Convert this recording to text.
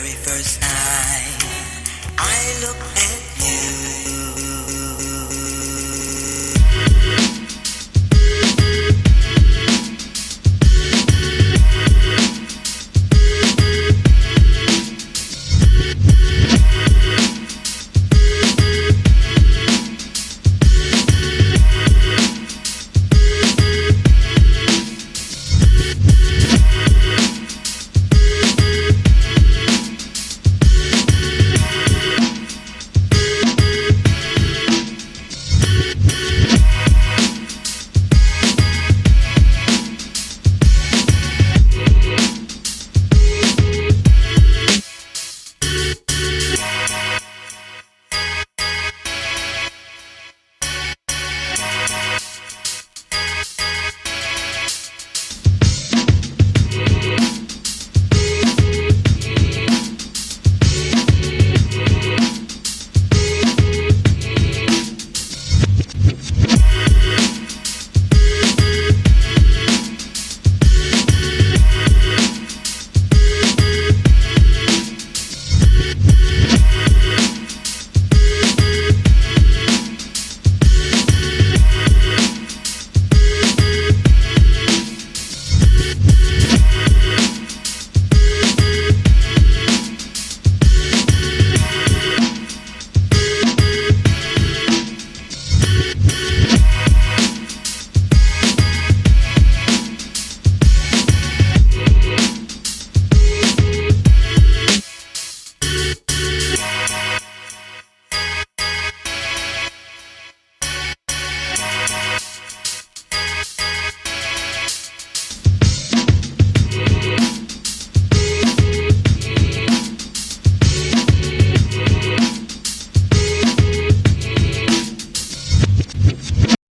very first time. I looked at